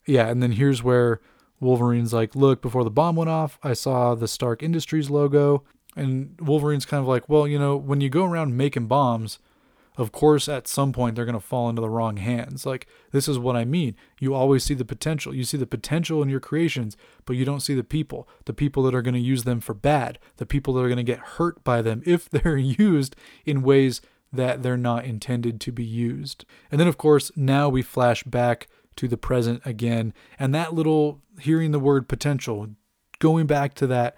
Yeah, and then here's where Wolverine's like, Look, before the bomb went off, I saw the Stark Industries logo. And Wolverine's kind of like, Well, you know, when you go around making bombs, of course, at some point they're going to fall into the wrong hands. Like, this is what I mean. You always see the potential. You see the potential in your creations, but you don't see the people. The people that are going to use them for bad, the people that are going to get hurt by them if (laughs) they're used in ways that they're not intended to be used. And then, of course, now we flash back to the present again. And that little hearing the word potential, going back to that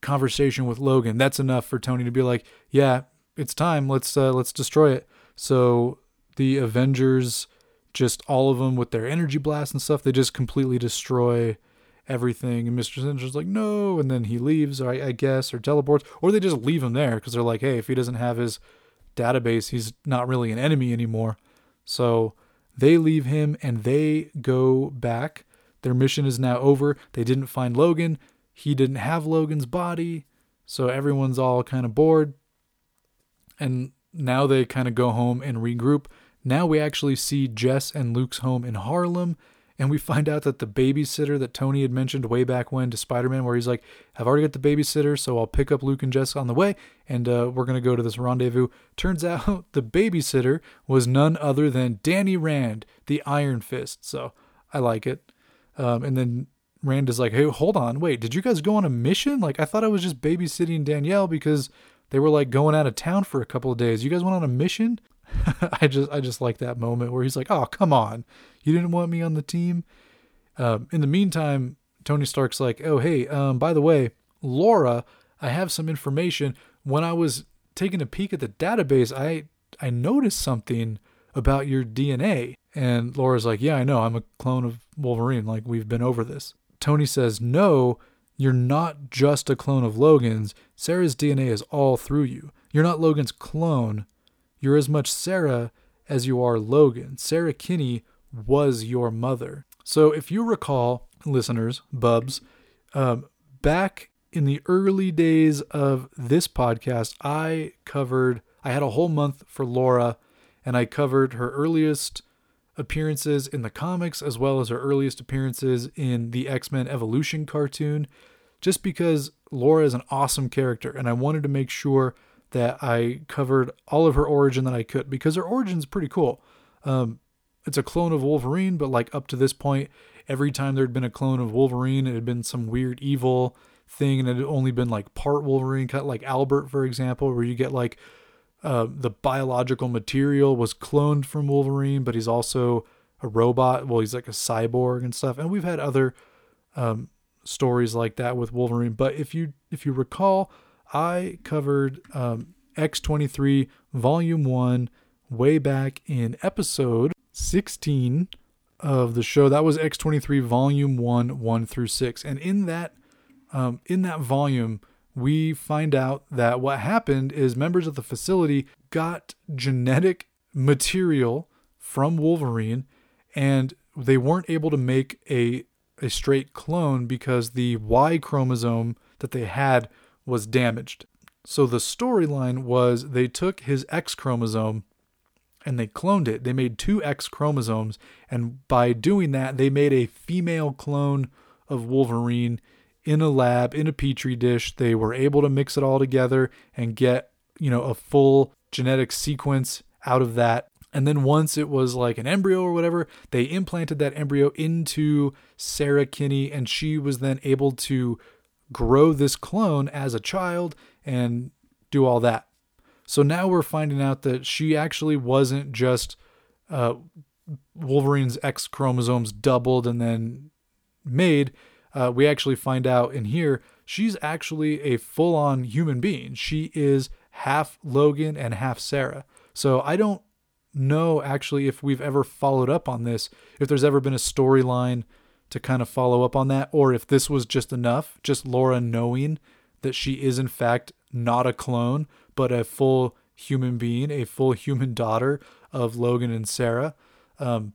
conversation with Logan, that's enough for Tony to be like, yeah, it's time. Let's uh, let's destroy it. So the Avengers, just all of them with their energy blasts and stuff, they just completely destroy everything. And Mr. Sinister's like, no. And then he leaves, or I, I guess, or teleports, or they just leave him there because they're like, hey, if he doesn't have his database, he's not really an enemy anymore. So they leave him and they go back. Their mission is now over. They didn't find Logan. He didn't have Logan's body. So everyone's all kind of bored. And now they kind of go home and regroup. Now we actually see Jess and Luke's home in Harlem, and we find out that the babysitter that Tony had mentioned way back when to Spider Man, where he's like, I've already got the babysitter, so I'll pick up Luke and Jess on the way, and uh, we're going to go to this rendezvous. Turns (laughs) out the babysitter was none other than Danny Rand, the Iron Fist. So I like it. Um, and then Rand is like, hey, hold on, wait, did you guys go on a mission? Like, I thought I was just babysitting Danielle because they were like going out of town for a couple of days. You guys went on a mission? (laughs) I just I just like that moment where he's like, "Oh, come on, you didn't want me on the team." Um, in the meantime, Tony Stark's like, "Oh, hey, um, by the way, Laura, I have some information. When I was taking a peek at the database, I I noticed something about your DNA." And Laura's like, "Yeah, I know. I'm a clone of Wolverine. Like we've been over this." Tony says, "No, you're not just a clone of Logan's. Sarah's DNA is all through you. You're not Logan's clone. You're as much Sarah as you are Logan. Sarah Kinney was your mother. So if you recall, listeners, bubs, um, back in the early days of this podcast, I covered, I had a whole month for Laura, and I covered her earliest appearances in the comics as well as her earliest appearances in the X Men Evolution cartoon, just because Laura is an awesome character, and I wanted to make sure that I covered all of her origin that I could because her origin is pretty cool. Um, it's a clone of Wolverine, but like up to this point, every time there'd been a clone of Wolverine, it had been some weird evil thing, and it had only been like part Wolverine, cut like Albert, for example, where you get like uh, the biological material was cloned from Wolverine, but he's also a robot. Well, he's like a cyborg and stuff. And we've had other um, stories like that with Wolverine. But if you if you recall, I covered um, X23 Volume One way back in episode 16 of the show. That was X23 Volume One, one through six, and in that um, in that volume we find out that what happened is members of the facility got genetic material from Wolverine and they weren't able to make a a straight clone because the Y chromosome that they had was damaged. So the storyline was they took his X chromosome and they cloned it. They made two X chromosomes and by doing that they made a female clone of Wolverine in a lab in a petri dish. They were able to mix it all together and get, you know, a full genetic sequence out of that. And then once it was like an embryo or whatever, they implanted that embryo into Sarah Kinney and she was then able to grow this clone as a child and do all that. So now we're finding out that she actually wasn't just uh, Wolverine's X chromosomes doubled and then made uh, we actually find out in here she's actually a full on human being. She is half Logan and half Sarah. So I don't know actually if we've ever followed up on this, if there's ever been a storyline to kind of follow up on that, or if this was just enough, just Laura knowing that she is in fact not a clone, but a full human being, a full human daughter of Logan and Sarah. Um,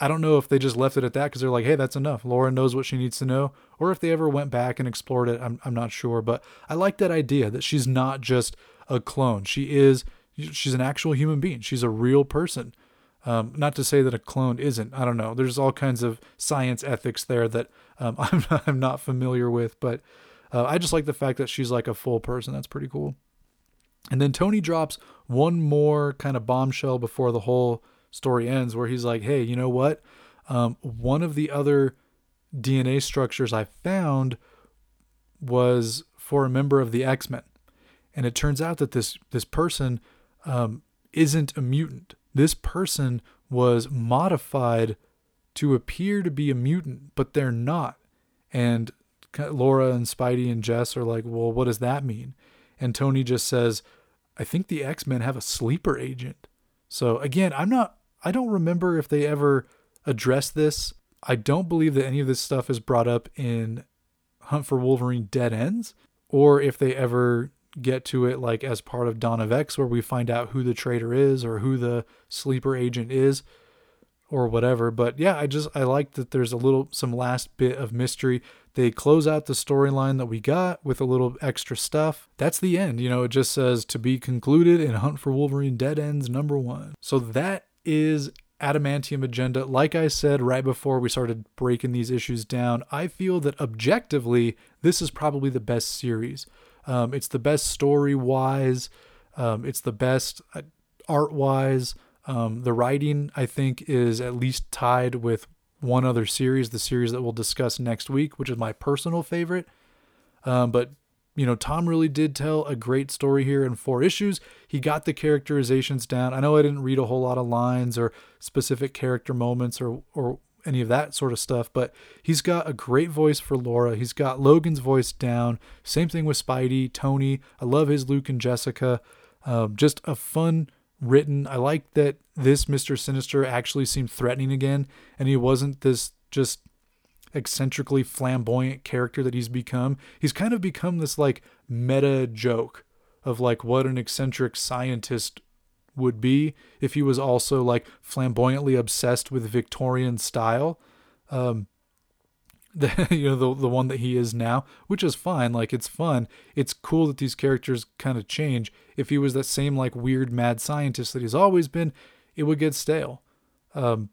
I don't know if they just left it at that because they're like, hey, that's enough. Laura knows what she needs to know, or if they ever went back and explored it. I'm, I'm not sure, but I like that idea that she's not just a clone. She is, she's an actual human being. She's a real person. Um, not to say that a clone isn't. I don't know. There's all kinds of science ethics there that um, (laughs) I'm, I'm not familiar with, but uh, I just like the fact that she's like a full person. That's pretty cool. And then Tony drops one more kind of bombshell before the whole story ends, where he's like, hey, you know what? Um, one of the other DNA structures I found was for a member of the X Men. And it turns out that this, this person um, isn't a mutant. This person was modified to appear to be a mutant, but they're not. And Laura and Spidey and Jess are like, well, what does that mean? And Tony just says, I think the X Men have a sleeper agent. So again, I'm not, I don't remember if they ever addressed this. I don't believe that any of this stuff is brought up in Hunt for Wolverine Dead Ends, or if they ever get to it like as part of Dawn of X, where we find out who the traitor is or who the sleeper agent is or whatever. But yeah, I just I like that there's a little some last bit of mystery. They close out the storyline that we got with a little extra stuff. That's the end. You know, it just says to be concluded in Hunt for Wolverine Dead Ends number 1. So that is Adamantium Agenda. Like I said right before we started breaking these issues down, I feel that objectively this is probably the best series. Um, it's the best story wise. Um, it's the best uh, art wise. Um, the writing, I think, is at least tied with one other series, the series that we'll discuss next week, which is my personal favorite. Um, but you know, Tom really did tell a great story here in four issues. He got the characterizations down. I know I didn't read a whole lot of lines or specific character moments or or any of that sort of stuff, but he's got a great voice for Laura. He's got Logan's voice down. Same thing with Spidey, Tony. I love his Luke and Jessica. Um, just a fun written. I like that this Mr. Sinister actually seemed threatening again, and he wasn't this just eccentrically flamboyant character that he's become. He's kind of become this like meta joke of like what an eccentric scientist would be if he was also like flamboyantly obsessed with Victorian style. Um, (laughs) the you know the the one that he is now, which is fine. Like it's fun. It's cool that these characters kind of change. If he was that same like weird mad scientist that he's always been, it would get stale. Um,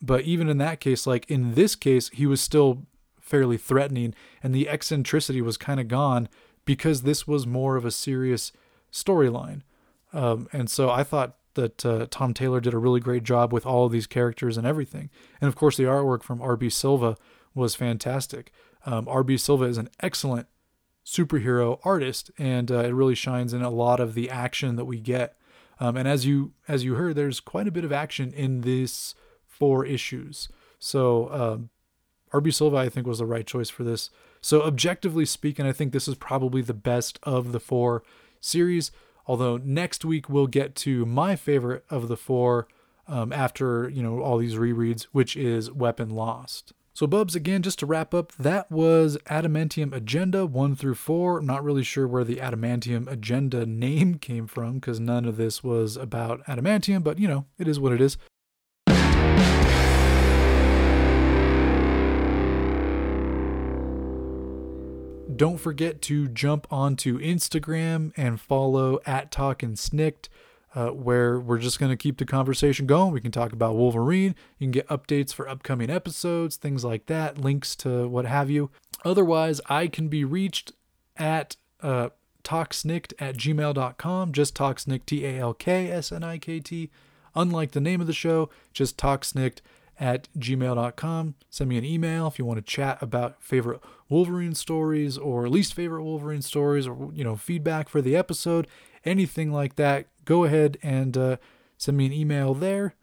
but even in that case, like in this case, he was still fairly threatening, and the eccentricity was kind of gone because this was more of a serious storyline. Um, and so I thought that uh, Tom Taylor did a really great job with all of these characters and everything. And of course, the artwork from R.B. Silva was fantastic. Um, RB Silva is an excellent superhero artist, and uh, it really shines in a lot of the action that we get. Um, and as you as you heard, there's quite a bit of action in these four issues. So um, RB Silva, I think, was the right choice for this. So objectively speaking, I think this is probably the best of the four series. Although next week we'll get to my favorite of the four um, after you know all these rereads, which is Weapon Lost. So, Bubs, again, just to wrap up, that was Adamantium Agenda 1 through 4. I'm not really sure where the Adamantium Agenda name (laughs) came from because none of this was about adamantium, but you know, it is what it is. Don't forget to jump onto Instagram and follow at Talkin' Snikt uh, where we're just going to keep the conversation going. We can talk about Wolverine. You can get updates for upcoming episodes, things like that, links to what have you. Otherwise, I can be reached at uh, talksnikt at gmail.com. Just talksnikt, T A L K S N I K T. Unlike the name of the show, just talksnikt at gmail.com. Send me an email if you want to chat about favorite Wolverine stories or least favorite Wolverine stories or, you know, feedback for the episode, anything like that go ahead and uh, send me an email there.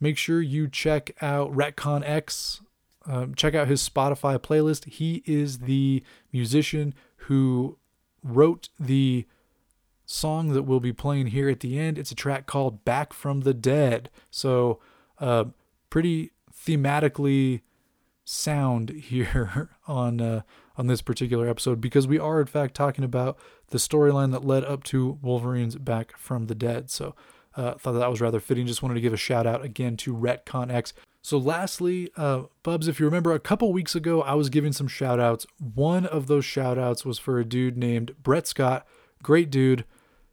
Make sure you check out Retcon X. Um, check out his Spotify playlist. He is the musician who wrote the song that we'll be playing here at the end. It's a track called Back from the Dead. So, uh, pretty thematically sound here (laughs) on uh, on this particular episode because we are in fact talking about the storyline that led up to Wolverine's Back from the Dead. So, uh, thought that was rather fitting. Just wanted to give a shout out again to Retcon X. So, lastly, uh, Bubs, if you remember a couple weeks ago, I was giving some shout outs. One of those shout outs was for a dude named Brett Scott. Great dude.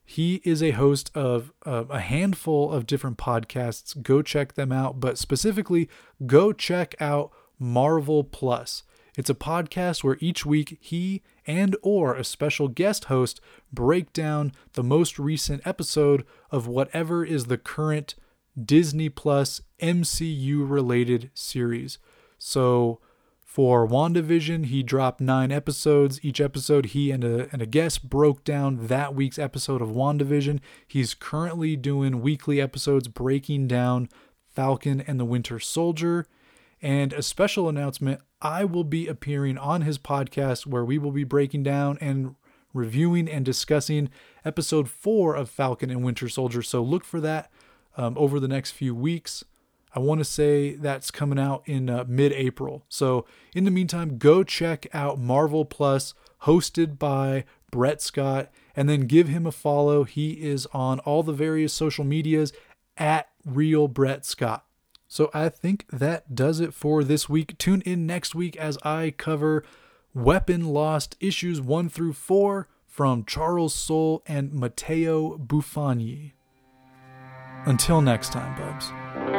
He is a host of uh, a handful of different podcasts. Go check them out, but specifically, go check out Marvel Plus. It's a podcast where each week he and or a special guest host break down the most recent episode of whatever is the current Disney Plus MCU related series. So for WandaVision, he dropped nine episodes. Each episode, he and a, and a guest broke down that week's episode of WandaVision. He's currently doing weekly episodes breaking down Falcon and the Winter Soldier. And a special announcement I will be appearing on his podcast where we will be breaking down and reviewing and discussing episode four of Falcon and Winter Soldier. So look for that um, over the next few weeks. I want to say that's coming out in uh, mid April. So, in the meantime, go check out Marvel Plus, hosted by Brett Scott, and then give him a follow. He is on all the various social medias at Real Brett Scott. So, I think that does it for this week. Tune in next week as I cover Weapon Lost issues 1 through 4 from Charles Soule and Matteo Buffagni. Until next time, Bubs.